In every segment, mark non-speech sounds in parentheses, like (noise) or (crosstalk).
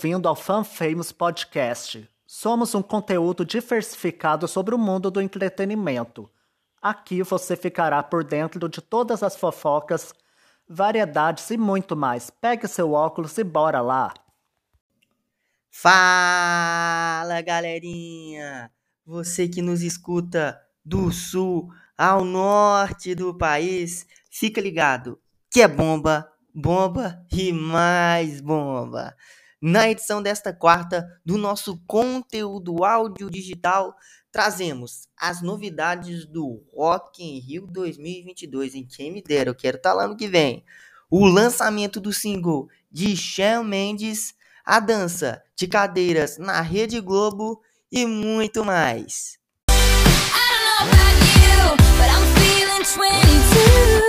Bem-vindo ao Fan Famous Podcast. Somos um conteúdo diversificado sobre o mundo do entretenimento. Aqui você ficará por dentro de todas as fofocas, variedades e muito mais. Pegue seu óculos e bora lá! Fala, galerinha! Você que nos escuta do sul ao norte do país, fica ligado que é bomba, bomba e mais bomba. Na edição desta quarta do nosso conteúdo áudio digital, trazemos as novidades do Rock in Rio 2022. Em quem me eu quero estar tá lá no que vem. O lançamento do single de Shawn Mendes, a dança de cadeiras na Rede Globo e muito mais. I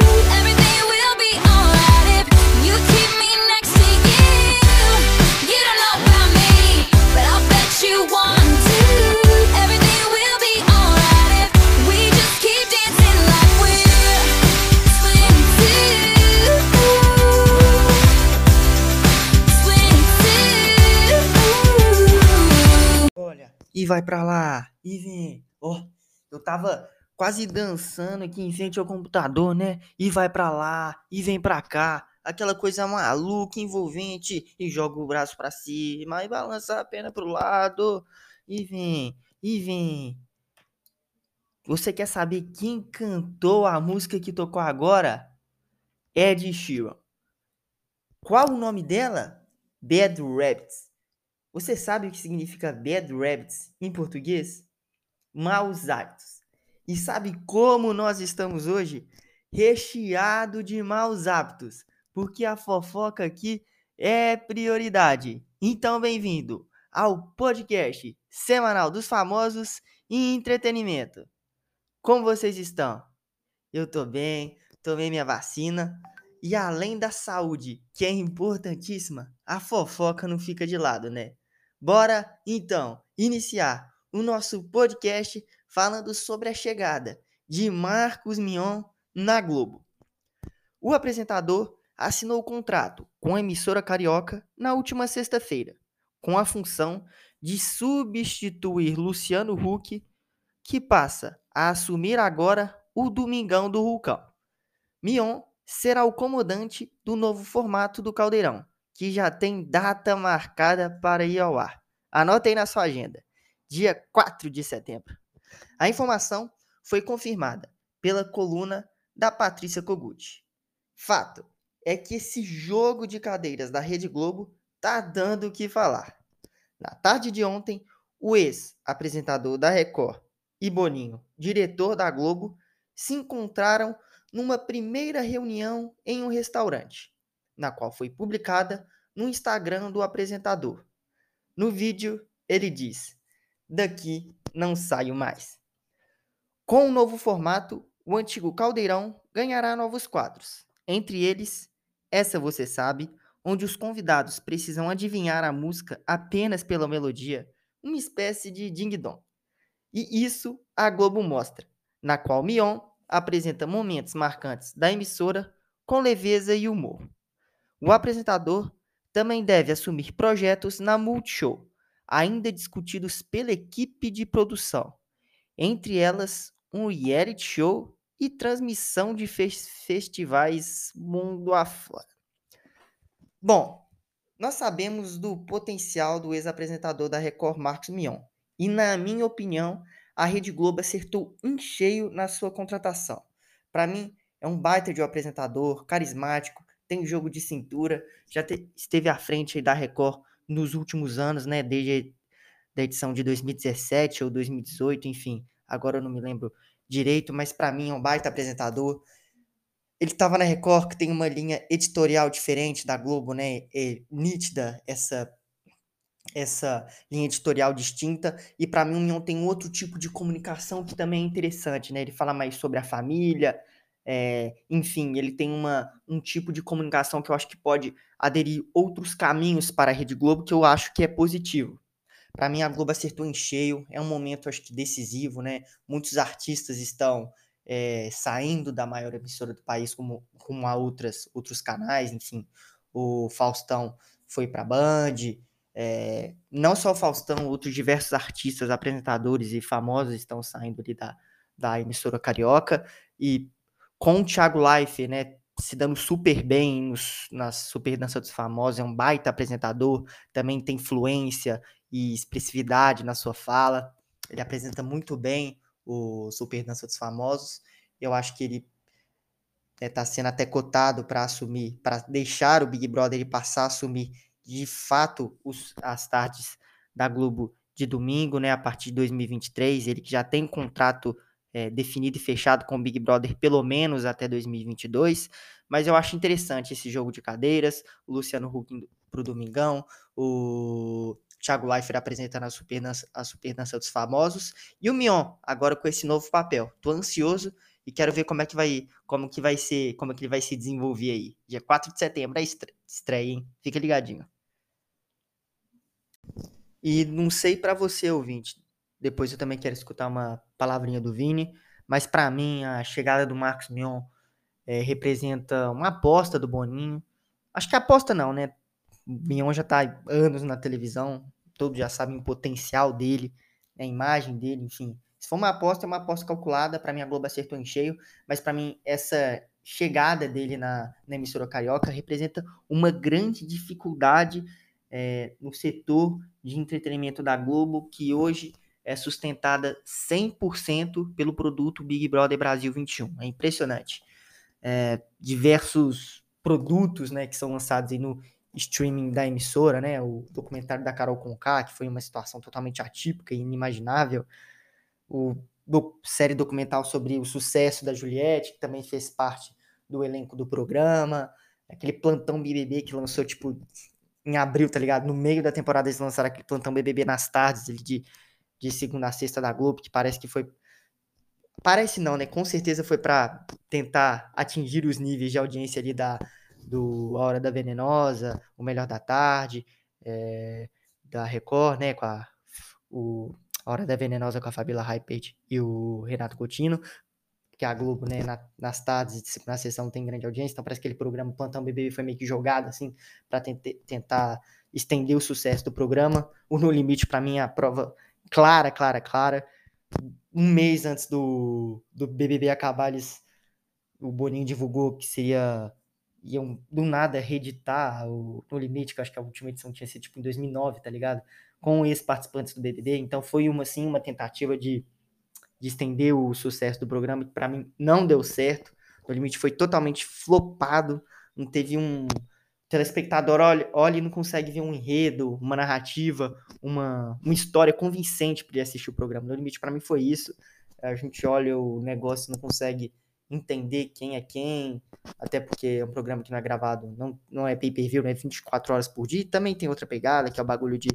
vai para lá, e vem. Ó, oh, eu tava quase dançando aqui em frente ao computador, né? E vai para lá, e vem para cá. Aquela coisa maluca, envolvente, e joga o braço para cima, e balança a perna pro lado, e vem, e vem. Você quer saber quem cantou a música que tocou agora? Ed Sheeran. Qual o nome dela? Bad Rabbits. Você sabe o que significa bad habits em português? Maus hábitos. E sabe como nós estamos hoje? Recheado de maus hábitos, porque a fofoca aqui é prioridade. Então, bem-vindo ao podcast semanal dos famosos e entretenimento. Como vocês estão? Eu tô bem, tomei minha vacina, e além da saúde, que é importantíssima, a fofoca não fica de lado, né? Bora então iniciar o nosso podcast falando sobre a chegada de Marcos Mion na Globo. O apresentador assinou o contrato com a emissora carioca na última sexta-feira, com a função de substituir Luciano Huck, que passa a assumir agora o Domingão do Hulcão. Mion será o comandante do novo formato do Caldeirão, que já tem data marcada para ir ao ar. Anote aí na sua agenda, dia 4 de setembro. A informação foi confirmada pela coluna da Patrícia Kogut. Fato é que esse jogo de cadeiras da Rede Globo tá dando o que falar. Na tarde de ontem, o ex-apresentador da Record e Boninho, diretor da Globo, se encontraram numa primeira reunião em um restaurante, na qual foi publicada no Instagram do apresentador. No vídeo, ele diz: Daqui não saio mais. Com o novo formato, o antigo caldeirão ganhará novos quadros. Entre eles, essa você sabe, onde os convidados precisam adivinhar a música apenas pela melodia, uma espécie de ding-dong. E isso a Globo mostra, na qual Mion apresenta momentos marcantes da emissora com leveza e humor. O apresentador também deve assumir projetos na Multishow, ainda discutidos pela equipe de produção, entre elas um reality show e transmissão de festivais mundo afora. Bom, nós sabemos do potencial do ex-apresentador da Record, Marcos Mion, e na minha opinião, a Rede Globo acertou em cheio na sua contratação. Para mim, é um baita de um apresentador, carismático, tem jogo de cintura, já te, esteve à frente da Record nos últimos anos, né? Desde a edição de 2017 ou 2018, enfim, agora eu não me lembro direito, mas para mim é um baita apresentador. Ele estava na Record, que tem uma linha editorial diferente da Globo, né? É nítida essa essa linha editorial distinta e para mim o Mion tem outro tipo de comunicação que também é interessante, né? Ele fala mais sobre a família, é, enfim, ele tem uma, um tipo de comunicação que eu acho que pode aderir outros caminhos para a Rede Globo que eu acho que é positivo. Para mim, a Globo acertou em cheio, é um momento, acho que, decisivo, né? Muitos artistas estão é, saindo da maior emissora do país como, como a outras, outros canais, enfim. O Faustão foi para a Band, É, não só o Faustão, outros diversos artistas, apresentadores e famosos estão saindo ali da, da emissora carioca. E com o Thiago Leifert, né, se dando super bem nos, na Super Dança dos Famosos, é um baita apresentador, também tem fluência e expressividade na sua fala. Ele apresenta muito bem o Super Dança dos Famosos. Eu acho que ele está né, sendo até cotado para assumir, para deixar o Big Brother e passar a assumir de fato os, as tardes da Globo de domingo, né, a partir de 2023. Ele que já tem contrato é, definido e fechado com o Big Brother pelo menos até 2022. Mas eu acho interessante esse jogo de cadeiras, o Luciano Huck para o Domingão, o Thiago Leifert apresentando a super, dança, a dos famosos e o Mion agora com esse novo papel. Tô ansioso e quero ver como é que vai, como que vai ser, como é que ele vai se desenvolver aí. Dia 4 de setembro é estreia, hein? Fica ligadinho. E não sei para você, ouvinte, depois eu também quero escutar uma palavrinha do Vini, mas para mim a chegada do Marcos Mion é, representa uma aposta do Boninho. Acho que aposta não, né? O Mion já tá há anos na televisão, todos já sabem o potencial dele, né? a imagem dele, enfim. Se for uma aposta, é uma aposta calculada. Para mim, a Globo acertou em cheio, mas para mim, essa chegada dele na, na emissora carioca representa uma grande dificuldade é, no setor de entretenimento da Globo, que hoje é sustentada 100% pelo produto Big Brother Brasil 21. É impressionante. É, diversos produtos né, que são lançados no streaming da emissora, né, o documentário da Carol Conká, que foi uma situação totalmente atípica e inimaginável, o do, série documental sobre o sucesso da Juliette, que também fez parte do elenco do programa, aquele plantão BBB que lançou, tipo, em abril, tá ligado? No meio da temporada eles lançaram aquele plantão BBB nas tardes de de segunda a sexta da Globo, que parece que foi. Parece não, né? Com certeza foi para tentar atingir os níveis de audiência ali da do A Hora da Venenosa, O Melhor da Tarde, é, da Record, né? Com a, o, a Hora da Venenosa com a Fabíola Hypert e o Renato Coutinho, que a Globo, né, na, nas tardes de segunda sessão tem grande audiência, então parece que aquele programa Plantão BBB foi meio que jogado, assim, para tentar estender o sucesso do programa. O No Limite, para mim, é a prova clara, clara, clara. Um mês antes do, do BBB acabar, eles, o Boninho divulgou que seria iam do nada reeditar o No Limite, que eu acho que a última edição tinha sido tipo em 2009, tá ligado? Com ex-participantes do BBB. Então foi uma assim uma tentativa de, de estender o sucesso do programa que para mim não deu certo. No Limite foi totalmente flopado, não teve um telespectador olha, olha e não consegue ver um enredo, uma narrativa, uma, uma história convincente para ele assistir o programa. No limite, para mim, foi isso. A gente olha o negócio e não consegue entender quem é quem, até porque é um programa que não é gravado, não, não é pay-per-view, é 24 horas por dia. Também tem outra pegada, que é o bagulho de,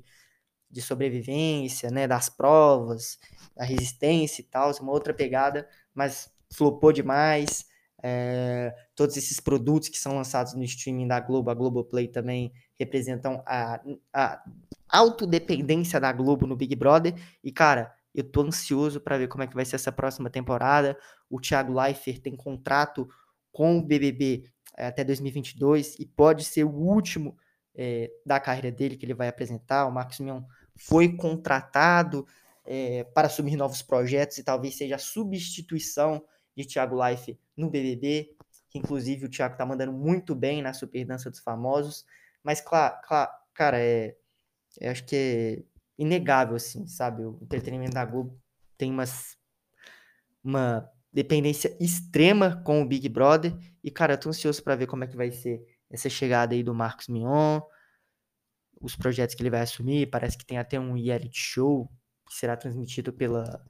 de sobrevivência, né, das provas, da resistência e tal, é uma outra pegada, mas flopou demais. É, todos esses produtos que são lançados no streaming da Globo, a Globoplay também representam a, a autodependência da Globo no Big Brother. E, cara, eu tô ansioso para ver como é que vai ser essa próxima temporada. O Thiago Leifert tem contrato com o BBB é, até 2022 e pode ser o último é, da carreira dele que ele vai apresentar. O Marcos Mion foi contratado é, para assumir novos projetos e talvez seja a substituição de Thiago Life no BBB, que inclusive o Thiago tá mandando muito bem na Super Dança dos Famosos, mas claro, cara, é, eu acho que é inegável, assim, sabe? O entretenimento da Globo tem umas, uma dependência extrema com o Big Brother, e cara, eu tô ansioso para ver como é que vai ser essa chegada aí do Marcos Mion, os projetos que ele vai assumir, parece que tem até um reality show que será transmitido pela,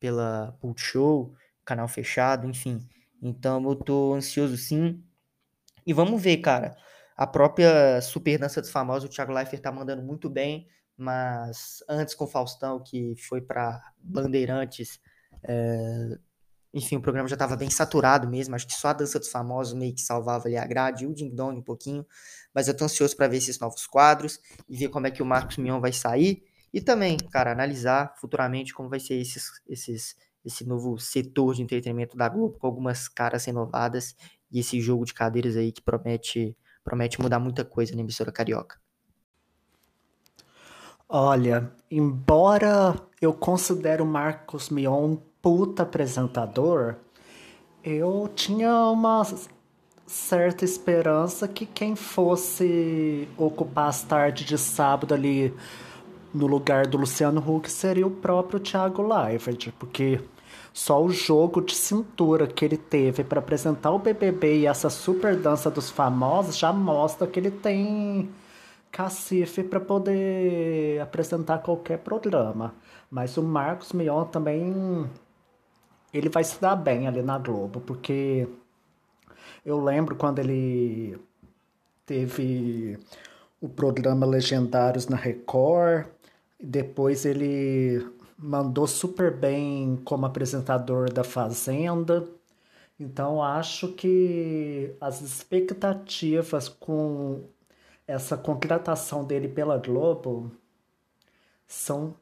pela Multishow, canal fechado, enfim. Então eu tô ansioso sim. E vamos ver, cara. A própria Super Dança dos Famosos, o Thiago Leifert tá mandando muito bem, mas antes com o Faustão, que foi para Bandeirantes, é... enfim, o programa já estava bem saturado mesmo. Acho que só a Dança dos Famosos meio que salvava ali a grade, e o Ding Dong um pouquinho. Mas eu tô ansioso para ver esses novos quadros e ver como é que o Marcos Mion vai sair. E também, cara, analisar futuramente como vai ser esses, esses esse novo setor de entretenimento da Globo, com algumas caras renovadas e esse jogo de cadeiras aí que promete, promete mudar muita coisa na emissora carioca. Olha, embora eu considere o Marcos Mion um puta apresentador, eu tinha uma certa esperança que quem fosse ocupar as tardes de sábado ali no lugar do Luciano Huck seria o próprio Thiago Leifert, porque só o jogo de cintura que ele teve para apresentar o BBB e essa super dança dos famosos já mostra que ele tem cacife para poder apresentar qualquer programa. Mas o Marcos Mion também ele vai se dar bem ali na Globo, porque eu lembro quando ele teve o programa Legendários na Record, depois ele mandou super bem como apresentador da Fazenda. Então acho que as expectativas com essa contratação dele pela Globo são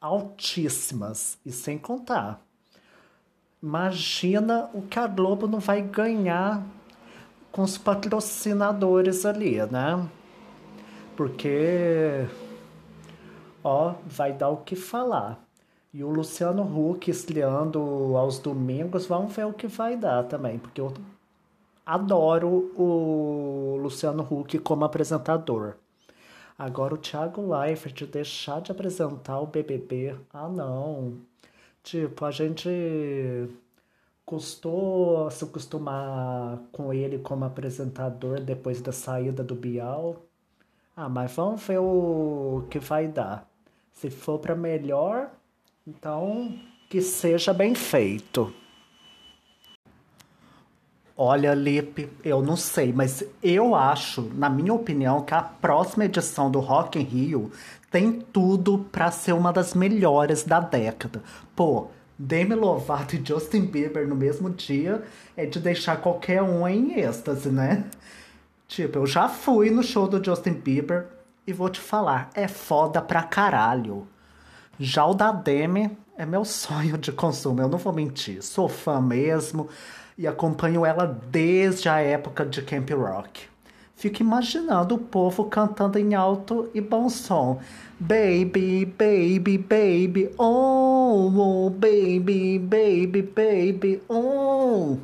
altíssimas e sem contar. Imagina o que a Globo não vai ganhar com os patrocinadores ali, né? Porque ó, vai dar o que falar. E o Luciano Huck estreando aos domingos, vamos ver o que vai dar também, porque eu adoro o Luciano Huck como apresentador. Agora o Thiago Leifert deixar de apresentar o BBB, ah não. Tipo, a gente custou se acostumar com ele como apresentador depois da saída do Bial. Ah, mas vamos ver o que vai dar. Se for para melhor, então, que seja bem feito. Olha, Lipe, eu não sei, mas eu acho, na minha opinião, que a próxima edição do Rock in Rio tem tudo para ser uma das melhores da década. Pô, Demi Lovato e Justin Bieber no mesmo dia é de deixar qualquer um em êxtase, né? Tipo, eu já fui no show do Justin Bieber e vou te falar, é foda pra caralho. Já o da Demi é meu sonho de consumo, eu não vou mentir. Sou fã mesmo e acompanho ela desde a época de Camp Rock. Fico imaginando o povo cantando em alto e bom som. Baby, baby, baby, oh, oh baby, baby, baby, oh.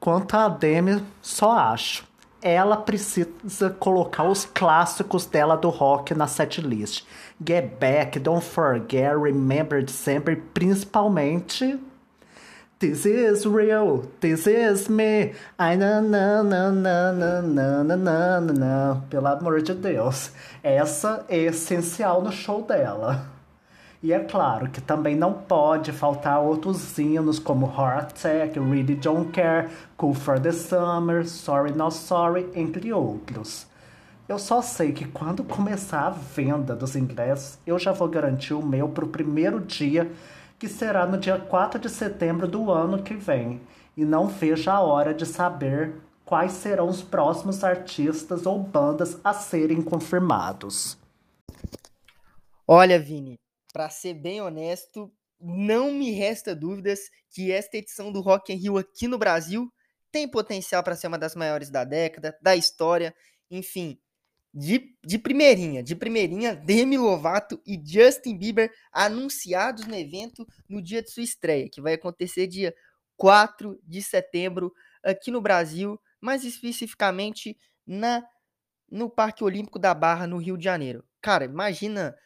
Quanto a Demi, só acho ela precisa colocar os clássicos dela do rock na setlist. Get Back, Don't Forget, Remember December, principalmente This is real, this is me. Ai, na, na, na, na, na, na, na, na, na. Pelo amor de Deus. Essa é essencial no show dela. E é claro que também não pode faltar outros hinos como Heart Attack, Really Don't Care, Cool for the Summer, Sorry Not Sorry, entre outros. Eu só sei que quando começar a venda dos ingressos, eu já vou garantir o meu para o primeiro dia, que será no dia 4 de setembro do ano que vem. E não vejo a hora de saber quais serão os próximos artistas ou bandas a serem confirmados. Olha, Vini, para ser bem honesto, não me resta dúvidas que esta edição do Rock in Rio aqui no Brasil tem potencial para ser uma das maiores da década, da história, enfim, de, de primeirinha, de primeirinha, Demi Lovato e Justin Bieber anunciados no evento no dia de sua estreia, que vai acontecer dia 4 de setembro aqui no Brasil, mais especificamente na no Parque Olímpico da Barra, no Rio de Janeiro. Cara, imagina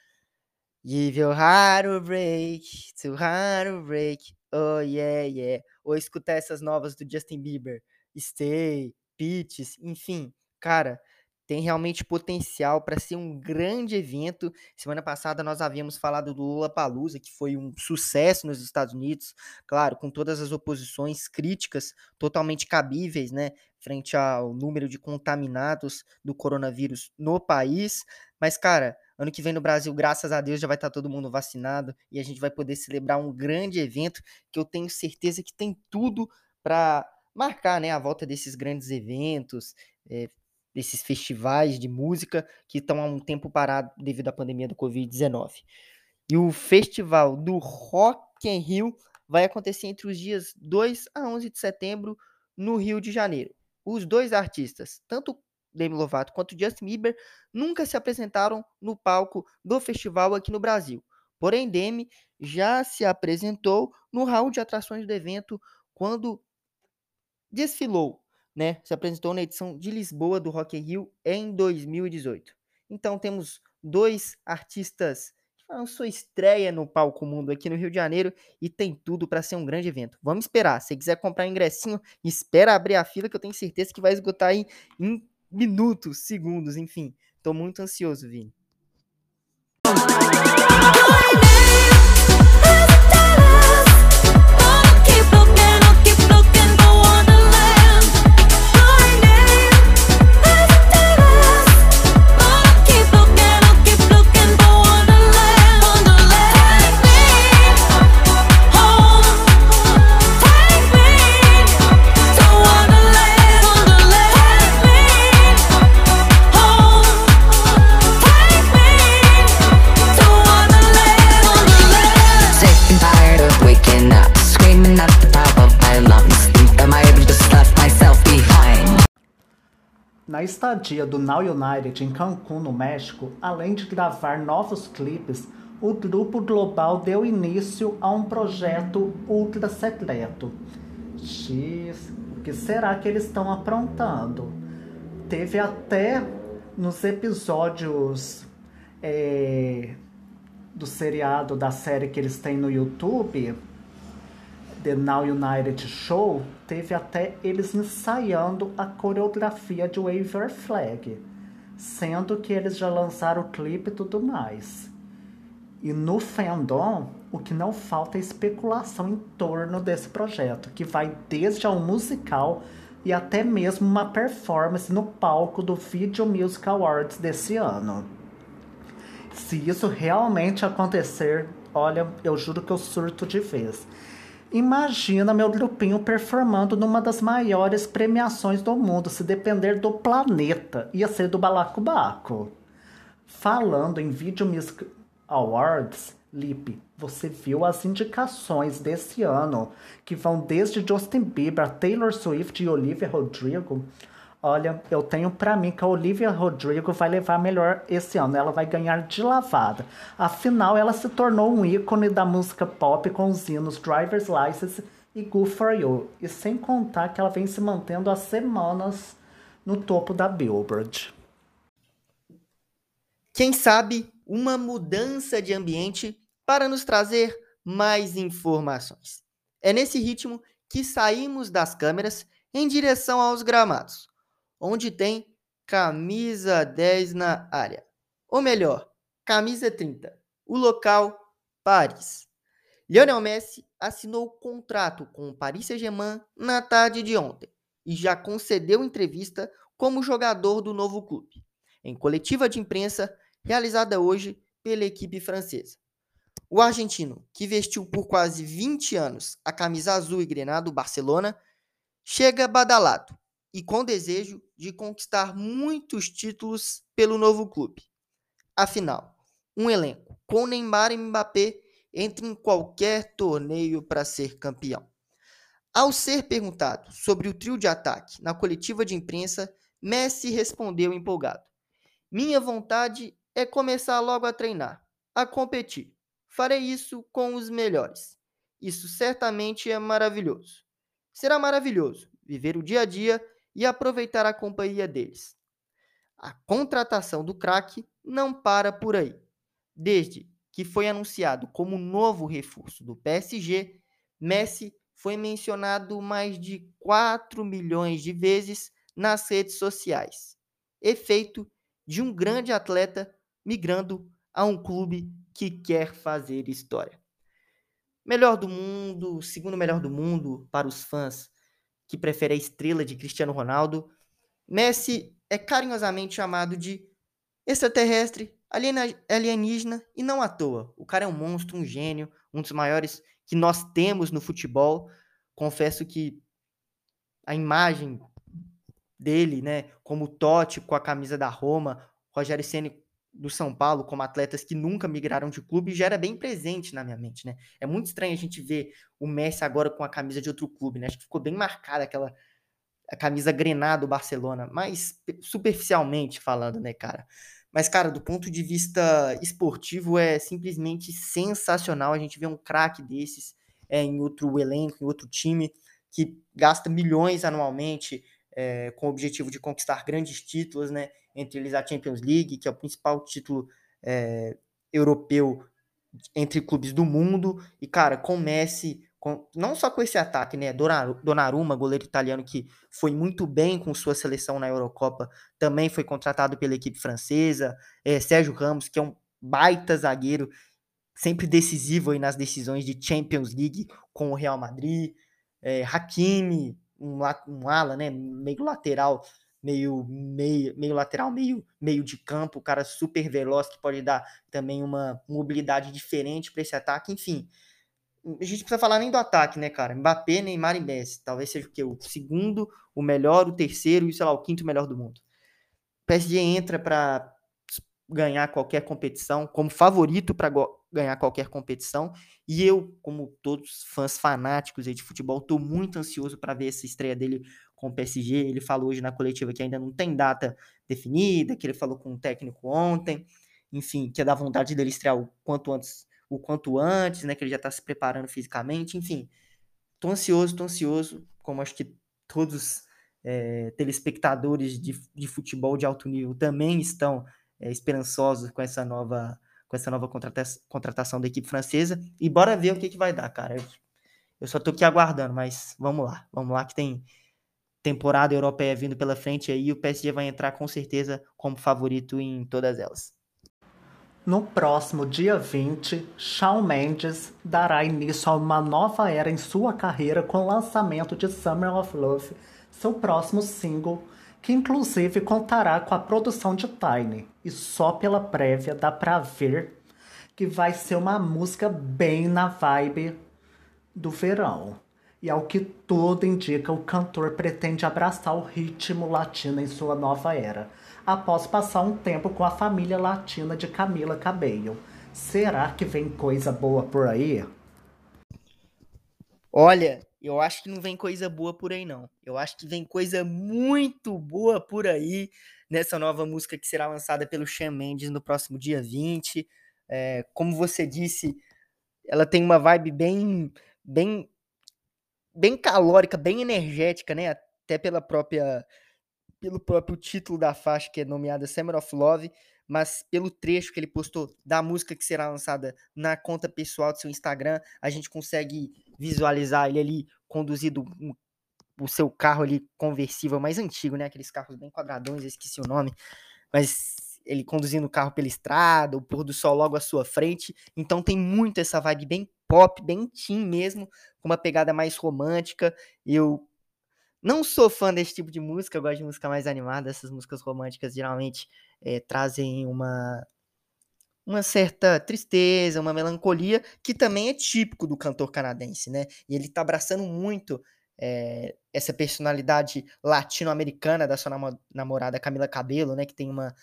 Give your heart a break, to heart a break, oh yeah, yeah. Ou escutar essas novas do Justin Bieber, Stay, Peaches, enfim, cara, tem realmente potencial para ser um grande evento. Semana passada nós havíamos falado do Lula Palusa, que foi um sucesso nos Estados Unidos, claro, com todas as oposições críticas totalmente cabíveis, né, frente ao número de contaminados do coronavírus no país. Mas, cara, Ano que vem no Brasil, graças a Deus, já vai estar todo mundo vacinado e a gente vai poder celebrar um grande evento que eu tenho certeza que tem tudo para marcar né, a volta desses grandes eventos, é, desses festivais de música que estão há um tempo parados devido à pandemia do Covid-19. E o festival do Rock in Rio vai acontecer entre os dias 2 a 11 de setembro no Rio de Janeiro. Os dois artistas, tanto Demi Lovato quanto Justin Bieber nunca se apresentaram no palco do festival aqui no Brasil. Porém, Demi já se apresentou no hall de atrações do evento quando desfilou, né? Se apresentou na edição de Lisboa do Rock in Rio em 2018. Então temos dois artistas que fizeram sua estreia no palco mundo aqui no Rio de Janeiro e tem tudo para ser um grande evento. Vamos esperar. Se quiser comprar um ingressinho, espera abrir a fila que eu tenho certeza que vai esgotar aí em minutos, segundos, enfim. Tô muito ansioso, Vini. Na estadia do Now United em Cancún, no México, além de gravar novos clipes, o grupo global deu início a um projeto ultra secreto. X, o que será que eles estão aprontando? Teve até nos episódios é, do seriado da série que eles têm no YouTube The Now United Show, teve até eles ensaiando a coreografia de Wave Flag, sendo que eles já lançaram o clipe e tudo mais. E no fandom, o que não falta é especulação em torno desse projeto, que vai desde ao musical e até mesmo uma performance no palco do Video Music Awards desse ano. Se isso realmente acontecer, olha, eu juro que eu surto de vez. Imagina meu grupinho performando numa das maiores premiações do mundo, se depender do planeta, ia ser do Balacobaco. Falando em Video Music Awards, Lipe, você viu as indicações desse ano, que vão desde Justin Bieber, Taylor Swift e Olivia Rodrigo. Olha, eu tenho para mim que a Olivia Rodrigo vai levar melhor esse ano. Ela vai ganhar de lavada. Afinal, ela se tornou um ícone da música pop com os hinos Driver's License e Good For You. E sem contar que ela vem se mantendo há semanas no topo da Billboard. Quem sabe uma mudança de ambiente para nos trazer mais informações. É nesse ritmo que saímos das câmeras em direção aos gramados onde tem camisa 10 na área. Ou melhor, camisa 30. O local, Paris. Lionel Messi assinou contrato com o Paris Saint-Germain na tarde de ontem e já concedeu entrevista como jogador do novo clube, em coletiva de imprensa realizada hoje pela equipe francesa. O argentino, que vestiu por quase 20 anos a camisa azul e grenada do Barcelona, chega badalado e com desejo de conquistar muitos títulos pelo novo clube. Afinal, um elenco com Neymar e Mbappé entra em qualquer torneio para ser campeão. Ao ser perguntado sobre o trio de ataque na coletiva de imprensa, Messi respondeu empolgado: Minha vontade é começar logo a treinar, a competir. Farei isso com os melhores. Isso certamente é maravilhoso. Será maravilhoso viver o dia a dia e aproveitar a companhia deles. A contratação do craque não para por aí. Desde que foi anunciado como novo reforço do PSG, Messi foi mencionado mais de 4 milhões de vezes nas redes sociais. Efeito de um grande atleta migrando a um clube que quer fazer história. Melhor do mundo, segundo melhor do mundo para os fãs que prefere a estrela de Cristiano Ronaldo. Messi é carinhosamente chamado de extraterrestre, alienígena e não à toa. O cara é um monstro, um gênio, um dos maiores que nós temos no futebol. Confesso que a imagem dele, né, como Totti com a camisa da Roma, Rogério Ceni do São Paulo como atletas que nunca migraram de clube já era bem presente na minha mente, né? É muito estranho a gente ver o Messi agora com a camisa de outro clube, né? Acho que ficou bem marcada aquela a camisa grená do Barcelona, mais superficialmente falando, né, cara? Mas, cara, do ponto de vista esportivo, é simplesmente sensacional a gente ver um craque desses é, em outro elenco, em outro time, que gasta milhões anualmente é, com o objetivo de conquistar grandes títulos, né? Entre eles a Champions League, que é o principal título é, europeu entre clubes do mundo. E, cara, com Messi, com, não só com esse ataque, né? Donnarumma, goleiro italiano que foi muito bem com sua seleção na Eurocopa, também foi contratado pela equipe francesa. É, Sérgio Ramos, que é um baita zagueiro, sempre decisivo aí nas decisões de Champions League com o Real Madrid. É, Hakimi, um, um ala, né? Meio lateral, meio, meio, meio lateral, meio, meio de campo, um cara super veloz que pode dar também uma mobilidade diferente para esse ataque, enfim a gente precisa falar nem do ataque, né, cara? Mbappé, Neymar e Messi. Talvez seja o quê? O segundo, o melhor, o terceiro e, sei lá, o quinto melhor do mundo. O PSG entra para ganhar qualquer competição, como favorito para ganhar qualquer competição. E eu, como todos fãs fanáticos de futebol, estou muito ansioso para ver essa estreia dele com o PSG. Ele falou hoje na coletiva que ainda não tem data definida, que ele falou com o técnico ontem. Enfim, que é da vontade dele estrear o quanto antes o quanto antes, né? Que ele já está se preparando fisicamente, enfim. Tô ansioso, tô ansioso, como acho que todos é, telespectadores de, de futebol de alto nível também estão é, esperançosos com essa nova com essa nova contrata contratação da equipe francesa. E bora ver o que, que vai dar, cara. Eu, eu só tô aqui aguardando, mas vamos lá. Vamos lá que tem temporada europeia vindo pela frente aí. O PSG vai entrar com certeza como favorito em todas elas. No próximo dia 20, Shawn Mendes dará início a uma nova era em sua carreira com o lançamento de Summer of Love, seu próximo single, que inclusive contará com a produção de Tiny. E só pela prévia dá pra ver que vai ser uma música bem na vibe do verão. E ao que tudo indica, o cantor pretende abraçar o ritmo latino em sua nova era após passar um tempo com a família latina de Camila Cabello. Será que vem coisa boa por aí? Olha, eu acho que não vem coisa boa por aí, não. Eu acho que vem coisa muito boa por aí nessa nova música que será lançada pelo Shawn Mendes no próximo dia 20. É, como você disse, ela tem uma vibe bem, bem, bem calórica, bem energética, né? Até pela própria pelo próprio título da faixa, que é nomeada Summer of Love, mas pelo trecho que ele postou da música que será lançada na conta pessoal do seu Instagram, a gente consegue visualizar ele ali conduzido um, o seu carro ali conversível mais antigo, né? Aqueles carros bem quadradões, eu esqueci o nome, mas ele conduzindo o carro pela estrada, o pôr do sol logo à sua frente. Então tem muito essa vibe bem pop, bem teen mesmo, com uma pegada mais romântica. Eu não sou fã desse tipo de música, eu gosto de música mais animada. Essas músicas românticas geralmente é, trazem uma, uma certa tristeza, uma melancolia, que também é típico do cantor canadense, né? E ele tá abraçando muito é, essa personalidade latino-americana da sua namorada Camila Cabello, né? Que tem uma,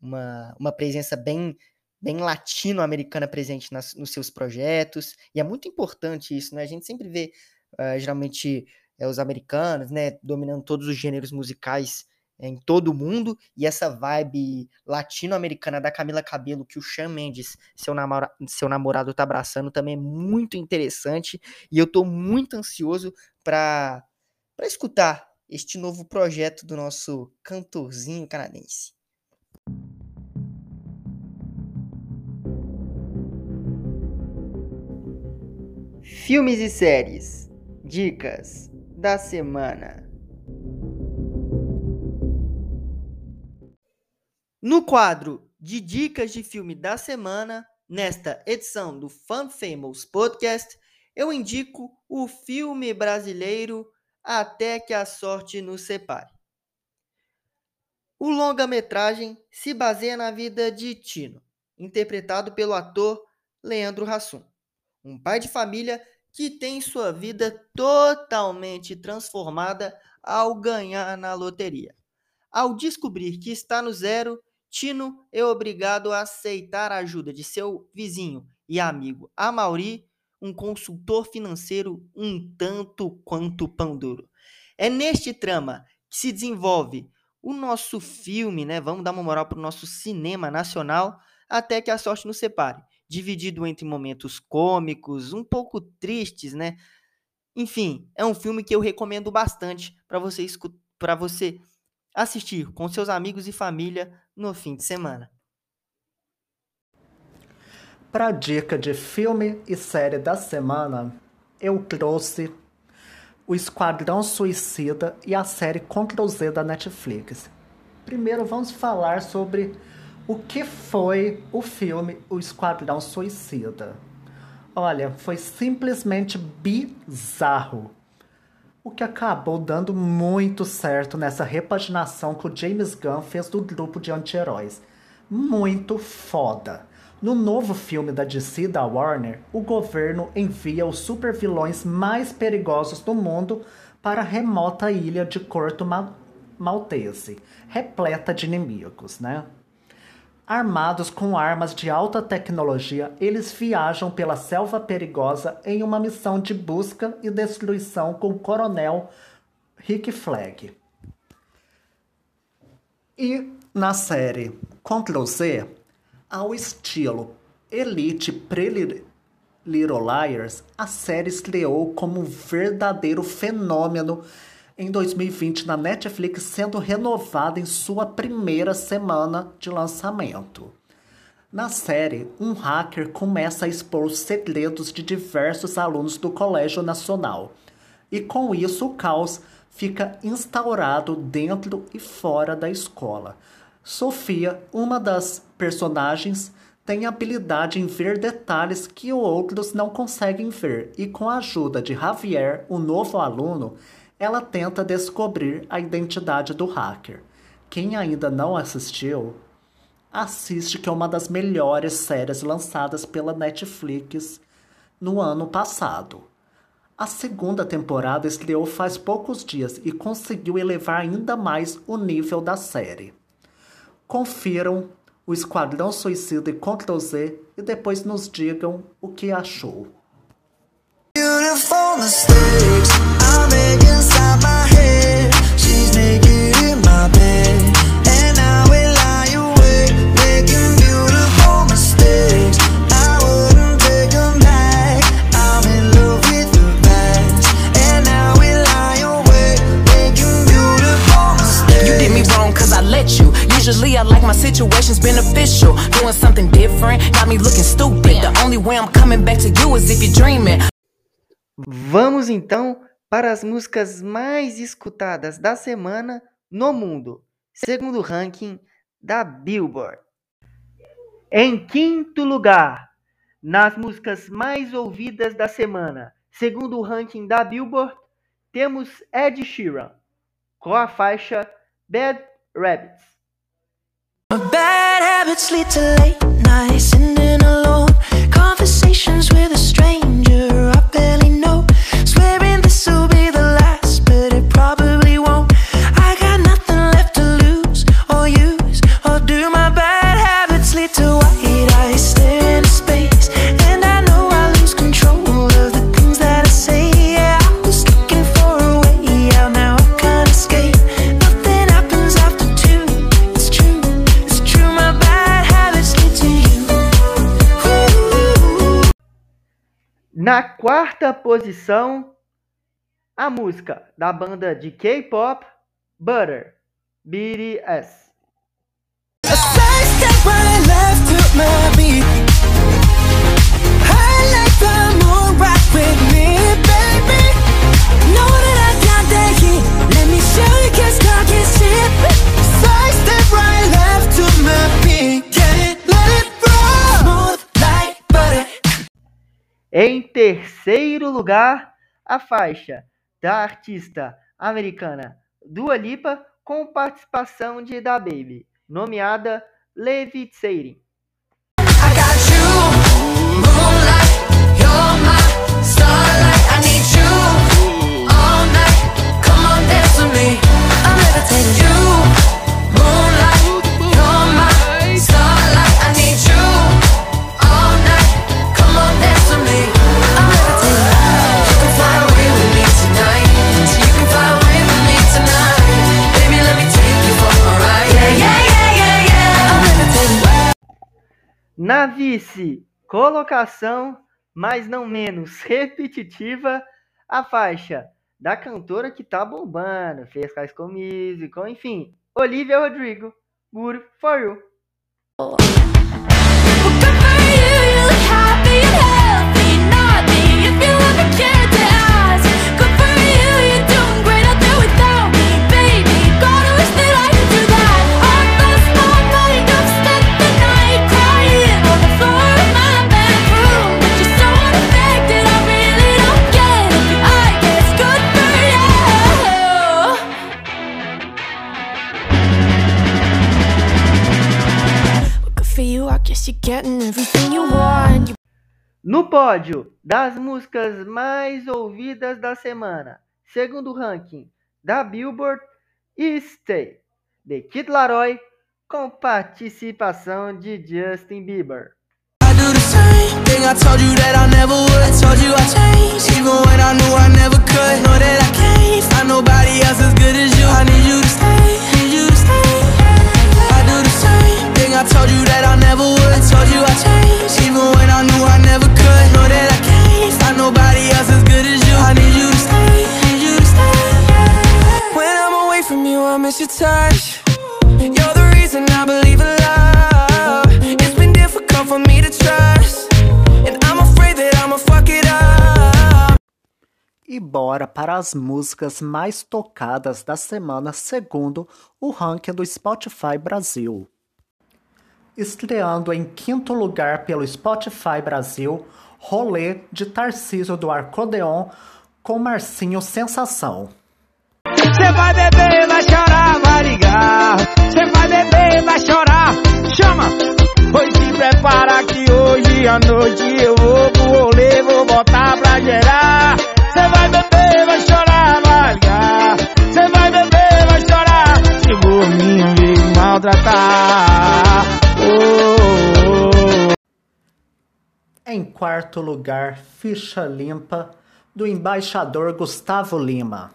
uma, uma presença bem bem latino-americana presente nas, nos seus projetos, e é muito importante isso, né? A gente sempre vê, uh, geralmente, é, os americanos, né, dominando todos os gêneros musicais é, em todo o mundo, e essa vibe latino-americana da Camila Cabello que o Shawn Mendes, seu, namora seu namorado, tá abraçando, também é muito interessante, e eu tô muito ansioso para escutar este novo projeto do nosso cantorzinho canadense. Filmes e séries. Dicas da semana. No quadro de dicas de filme da semana, nesta edição do Fan Famous Podcast, eu indico o filme brasileiro Até que a Sorte nos Separe. O longa-metragem se baseia na vida de Tino, interpretado pelo ator Leandro Hassum, um pai de família que tem sua vida totalmente transformada ao ganhar na loteria. Ao descobrir que está no zero, Tino é obrigado a aceitar a ajuda de seu vizinho e amigo Amauri, um consultor financeiro um tanto quanto pão duro. É neste trama que se desenvolve o nosso filme, né? Vamos dar uma moral para o nosso cinema nacional até que a sorte nos separe. Dividido entre momentos cômicos, um pouco tristes, né? Enfim, é um filme que eu recomendo bastante para você para você assistir com seus amigos e família no fim de semana. Para dica de filme e série da semana, eu trouxe o Esquadrão Suicida e a série Ctrl Z da Netflix. Primeiro vamos falar sobre o que foi o filme O Esquadrão Suicida. Olha, foi simplesmente bizarro. O que acabou dando muito certo nessa repaginação que o James Gunn fez do grupo de anti-heróis. Muito foda. No novo filme da DC da Warner, o governo envia os supervilões mais perigosos do mundo para a remota ilha de Corto Maltese, repleta de inimigos, né? Armados com armas de alta tecnologia, eles viajam pela selva perigosa em uma missão de busca e destruição com o coronel Rick Flag. E na série Ctrl Z, ao estilo Elite pre Little Liars, a série estreou como um verdadeiro fenômeno em 2020 na Netflix, sendo renovada em sua primeira semana de lançamento. Na série, um hacker começa a expor os segredos de diversos alunos do Colégio Nacional, e com isso o caos fica instaurado dentro e fora da escola. Sofia, uma das personagens, tem habilidade em ver detalhes que outros não conseguem ver, e com a ajuda de Javier, o novo aluno, ela tenta descobrir a identidade do hacker. Quem ainda não assistiu, assiste que é uma das melhores séries lançadas pela Netflix no ano passado. A segunda temporada estreou faz poucos dias e conseguiu elevar ainda mais o nível da série. Confiram o Esquadrão Suicida e Ctrl Z e depois nos digam o que achou. Beautiful mistakes. I make inside my head. She's naked in my bed. And I will lie awake Making beautiful mistakes. I wouldn't take them back I'm in love with the past And I will lie awake Making beautiful mistakes. You did me wrong cause I let you. Usually I like my situations beneficial. Doing something different, got me looking stupid. The only way I'm coming back to you is if you're dreaming. Vamos então para as músicas mais escutadas da semana no mundo, segundo o ranking da Billboard. Em quinto lugar, nas músicas mais ouvidas da semana, segundo o ranking da Billboard, temos Ed Sheeran com a faixa Bad Rabbits. Na quarta posição, a música da banda de K-pop Butter, BTS. I I. Let me. Side step right left to my beat. Em terceiro lugar, a faixa da artista americana Dua Lipa com participação de Da Baby, nomeada Levitating. Na vice colocação, mas não menos (laughs) repetitiva, a faixa da cantora que tá bombando, fez High School Musical, enfim, Olivia Rodrigo, Good For You. Good No pódio das músicas mais ouvidas da semana, segundo o ranking da Billboard, Stay, de Kid Laroi, com participação de Justin Bieber. I do the same thing I told you that I never would. I told you I changed, even when I knew I never could. Know that I can't find nobody else as good as you. I need you to stay, need you to stay. When I'm away from you, I miss your touch. You're the reason I believe in love. It's been difficult for me to trust. And I'm afraid that I'ma fuck it up. E bora para as músicas mais tocadas da semana segundo o ranking do Spotify Brasil. Estreando em quinto lugar pelo Spotify Brasil, Rolê de Tarcísio do Arcodeon com Marcinho Sensação. Cê vai beber, vai chorar, vai ligar. Cê vai beber, vai chorar. Chama! Pois se prepara que hoje à noite eu vou quarto lugar, Ficha Limpa do embaixador Gustavo Lima.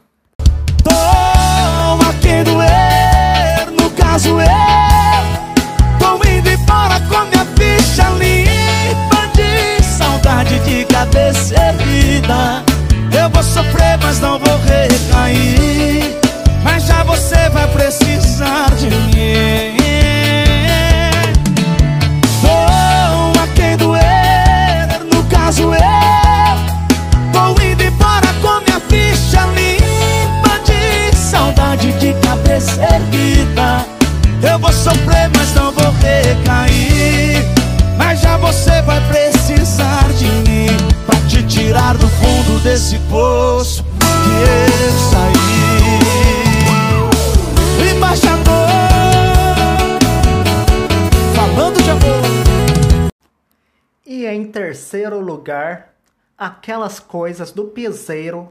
Toma quem doer, no caso eu Tô indo embora com minha ficha limpa De saudade de cabeça erguida. Eu vou sofrer, mas não vou recair. Mas já você vai precisar de mim caso eu Vou indo embora com minha ficha limpa de saudade de cabeça erguida. Eu vou sofrer, mas não vou recair. Mas já você vai precisar de mim pra te tirar do fundo desse poço que eu saí. E em terceiro lugar, Aquelas Coisas do Piseiro,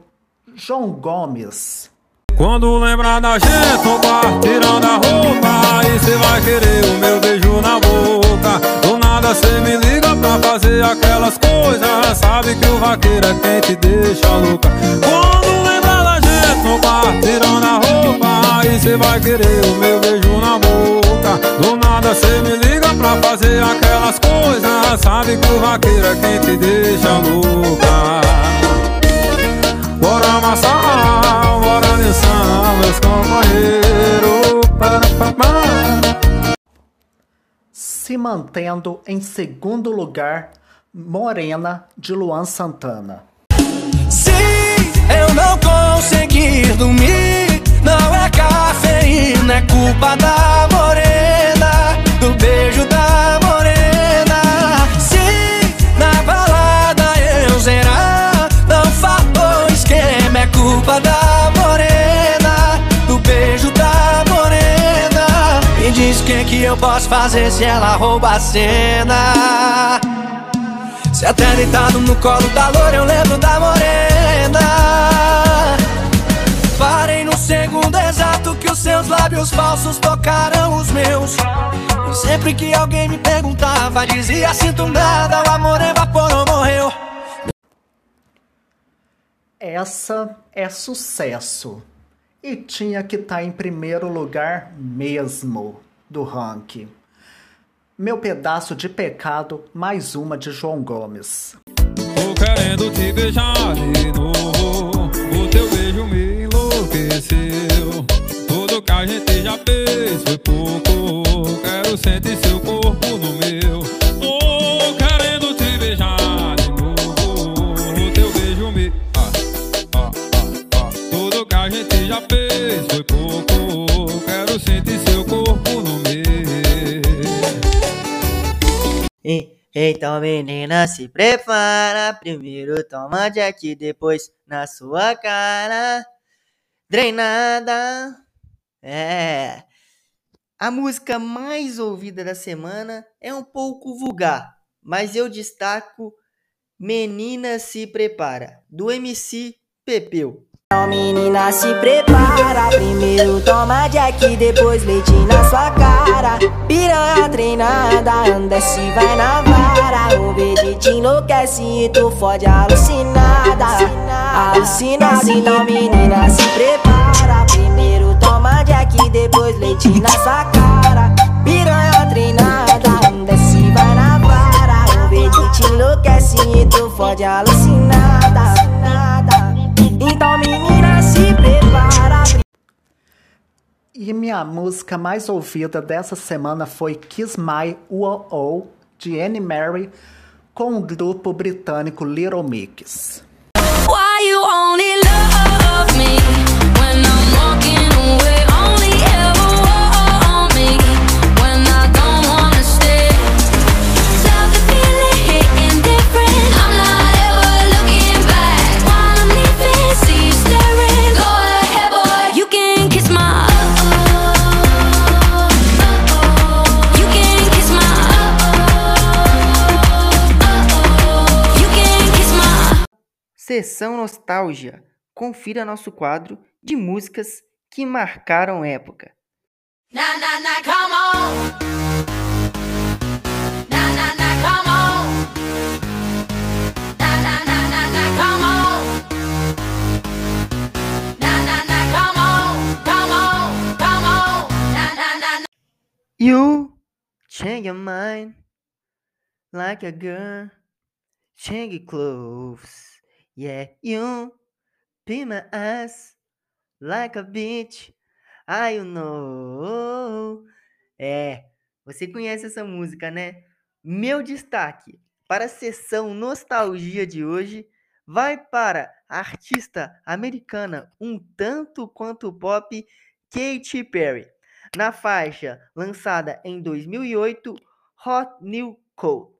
João Gomes. Quando lembrar da gente no tirando a roupa Aí cê vai querer o meu beijo na boca. Do nada cê me liga pra fazer aquelas coisas Sabe que o vaqueiro é quem te deixa louca. Quando lembrar da gente no tirando a roupa Aí cê vai querer o meu beijo na boca. Do nada cê me liga pra fazer aquelas coisas Sabe que o vaqueiro é quem te deixa louca Bora amassar, bora dançar, meus companheiros. Para. Se mantendo em segundo lugar, Morena, de Luan Santana. Se eu não conseguir dormir, não é cafeína, é culpa da morena, do beijo da morena. Culpa da morena, do beijo da morena. Me diz o que que eu posso fazer se ela rouba a cena. Se até deitado no colo da loura eu lembro da morena Parei no segundo exato que os seus lábios falsos tocaram os meus sempre que alguém me perguntava dizia sinto nada O amor evaporou, morreu Essa é sucesso. E tinha que estar em primeiro lugar mesmo do ranking. Meu pedaço de pecado, mais uma de João Gomes. Tô querendo te beijar de novo. O teu beijo me enlouqueceu. Tudo que a gente já fez foi pouco. Quero sentir seu corpo foi pouco. Quero sentir seu corpo no Então, menina, se prepara. Primeiro toma Jack, depois na sua cara. Treinada. É. A música mais ouvida da semana é um pouco vulgar, mas eu destaco Menina se prepara, do MC Pepeu. Então, menina, se prepara. Primeiro toma Jack, depois leite na sua cara. Piranha treinada, desce e vai na vara. O beijo te enlouquece e tu fode alucinada. Alucinada, então, menina, se prepara. Primeiro toma Jack, depois leite na sua cara. Piranha treinada, desce e vai na vara. O beijo te enlouquece e tu fode alucinada. E minha música mais ouvida dessa semana foi Kiss My UOO, de Anne Mary, com o grupo britânico Little Mix. Why Sessão Nostalgia. Confira nosso quadro de músicas que marcaram época. Na na na, come on. You change your mind like a girl, change your clothes. Yeah, you be my ass like a bitch. I know. É, você conhece essa música, né? Meu destaque para a sessão Nostalgia de hoje vai para a artista americana um tanto quanto pop Katy Perry na faixa lançada em 2008, Hot New Cold.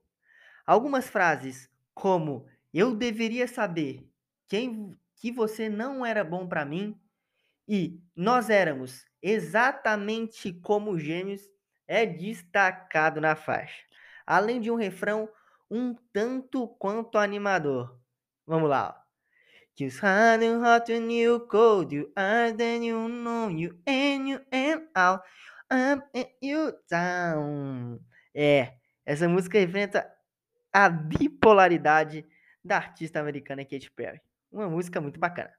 Algumas frases como eu deveria saber quem que você não era bom para mim e nós éramos exatamente como gêmeos é destacado na faixa. Além de um refrão um tanto quanto animador. Vamos lá. ó. Just hot and hot and you cold, you are then you know you and you and out, up and you down. É, essa música enfrenta a bipolaridade da artista americana Katy Perry. Uma música muito bacana.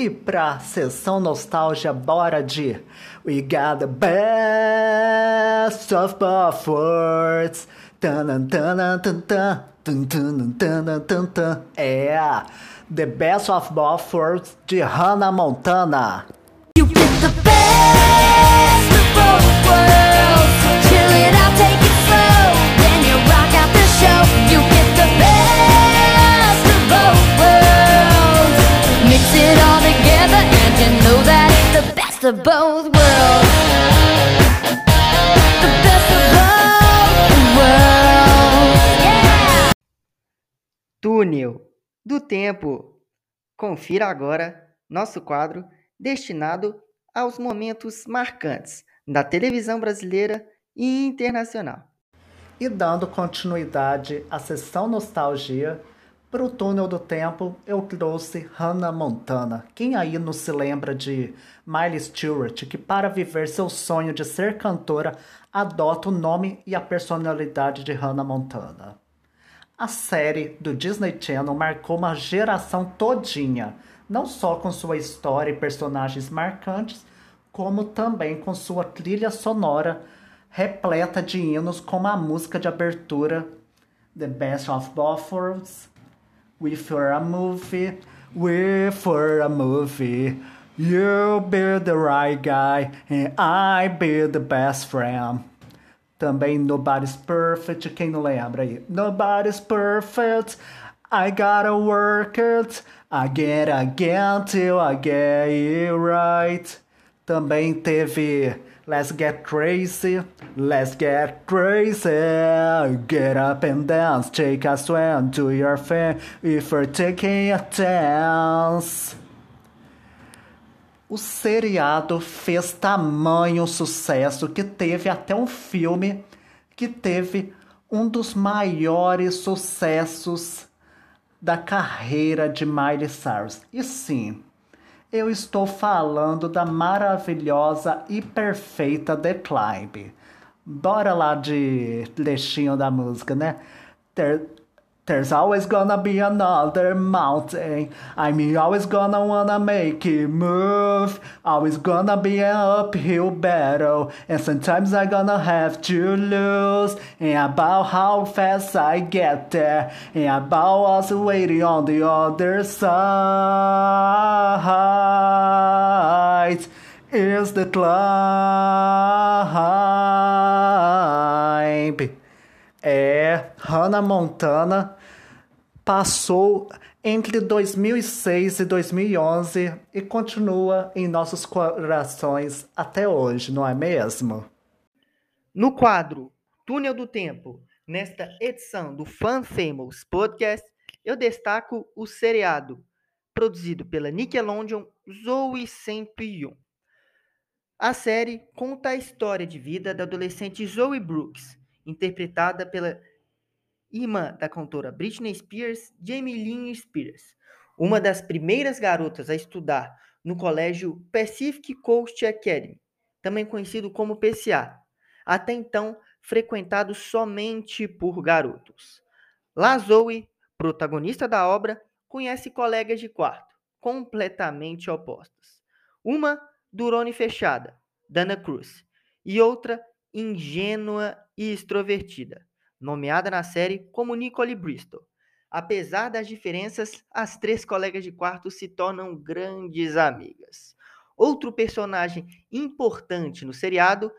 E pra sessão nostalgia, bora de We got the best of both worlds. Tanan, tanan, tan, tan, tan, tanan, tanan, tan, tan. É The Best of Both Worlds de Hannah Montana. You get the best of both worlds. Best of both worlds. The best of both worlds. Yeah. Túnel do Tempo. Confira agora nosso quadro destinado aos momentos marcantes da televisão brasileira e internacional. E dando continuidade à sessão nostalgia, para o túnel do tempo eu trouxe Hannah Montana. Quem aí não se lembra de Miley Stewart, que para viver seu sonho de ser cantora, adota o nome e a personalidade de Hannah Montana. A série do Disney Channel marcou uma geração todinha, não só com sua história e personagens marcantes, como também com sua trilha sonora repleta de hinos como a música de abertura The Best of Both Worlds, We for a Movie, We for a Movie, You be the right guy and I be the best friend. Também Nobody's Perfect, quem não lembra aí? Nobody's Perfect, I gotta work it again, again till I get it right. Também teve Let's Get Crazy, Let's Get Crazy, Get Up and Dance, Take a swim to your fan if you're taking a chance. O seriado fez tamanho sucesso que teve até um filme que teve um dos maiores sucessos da carreira de Miley Cyrus. E sim, eu estou falando da maravilhosa e perfeita The Climb. Bora lá de trechinho da música, né? There, there's always gonna be another mountain. I'm always gonna wanna make it move. Always gonna be an uphill battle. And sometimes I'm gonna have to lose. And about how fast I get there. And about us waiting on the other side. Is the climb. É, Hannah Montana passou entre 2006 e 2011 e continua em nossos corações até hoje, não é mesmo? No quadro Túnel do Tempo, nesta edição do Fan Famous Podcast, eu destaco o seriado produzido pela Nickelodeon Zoe 101. A série conta a história de vida da adolescente Zoe Brooks, interpretada pela irmã da cantora Britney Spears, Jamie Lynn Spears, uma das primeiras garotas a estudar no colégio Pacific Coast Academy, também conhecido como PCA, até então frequentado somente por garotos. Lá Zoe, protagonista da obra, conhece colegas de quarto, completamente opostas. Uma durona e fechada, Dana Cruz, e outra ingênua e extrovertida, nomeada na série como Nicole Bristol. Apesar das diferenças, as três colegas de quarto se tornam grandes amigas. Outro personagem importante no seriado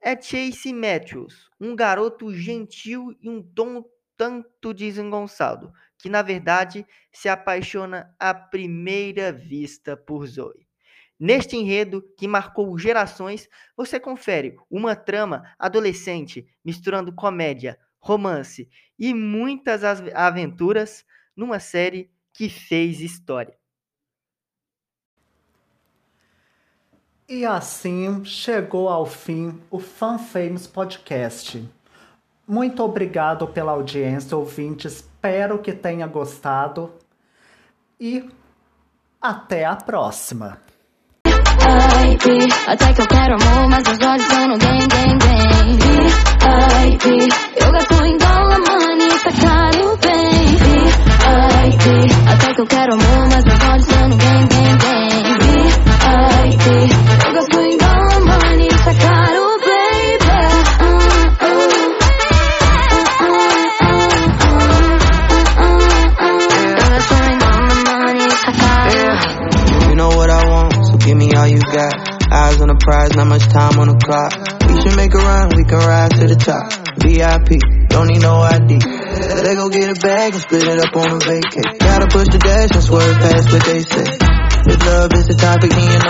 é Chase Matthews, um garoto gentil e um tom tanto desengonçado, que na verdade se apaixona à primeira vista por Zoe. Neste enredo que marcou gerações, você confere uma trama adolescente misturando comédia, romance e muitas as- aventuras numa série que fez história. E assim chegou ao fim o Fan Famous Podcast. Muito obrigado pela audiência, ouvinte. Espero que tenha gostado. E até a próxima. Até que eu quero amor, mas os olhos estão no gang, gang, gang. Eu gasto em dólar, money, tá caro, até que eu quero amor, mas os olhos estão no gang, gang, gang. Eu gasto em dólar, money, tá caro, you got. Eyes on the prize, not much time on the clock. We should make a run, we can rise to the top. VIP, don't need no ID. They go get a bag and split it up on a vacay. Gotta push the dash and swerve past what they say. If love is the topic, then you know.